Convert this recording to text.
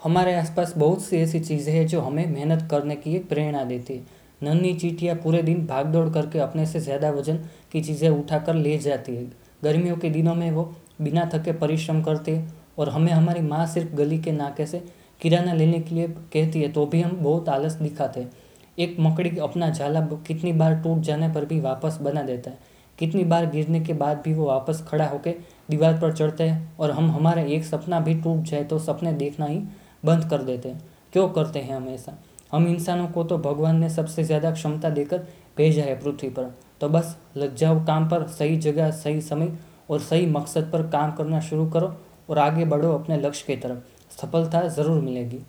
हमारे आसपास बहुत सी ऐसी चीज़ें हैं जो हमें मेहनत करने की प्रेरणा देती है। नन्ही चींटियाँ पूरे दिन भाग दौड़ करके अपने से ज़्यादा वज़न की चीज़ें उठा कर ले जाती है। गर्मियों के दिनों में वो बिना थके परिश्रम करते हैं और हमें हमारी माँ सिर्फ़ गली के नाके से किराना लेने के लिए कहती है तो भी हम बहुत आलस दिखाते हैं। एक मकड़ी अपना झाला कितनी बार टूट जाने पर भी वापस बना देता है। कितनी बार गिरने के बाद भी वो वापस खड़ा होकर दीवार पर चढ़ते हैं और हम, हमारा एक सपना भी टूट जाए तो सपने देखना ही बंद कर देते हैं। क्यों करते हैं हम ऐसा हम इंसानों को तो भगवान ने सबसे ज़्यादा क्षमता देकर भेजा है पृथ्वी पर। तो बस लग जाओ काम पर, सही जगह, सही समय और सही मकसद पर काम करना शुरू करो और आगे बढ़ो अपने लक्ष्य की तरफ़। सफलता ज़रूर मिलेगी।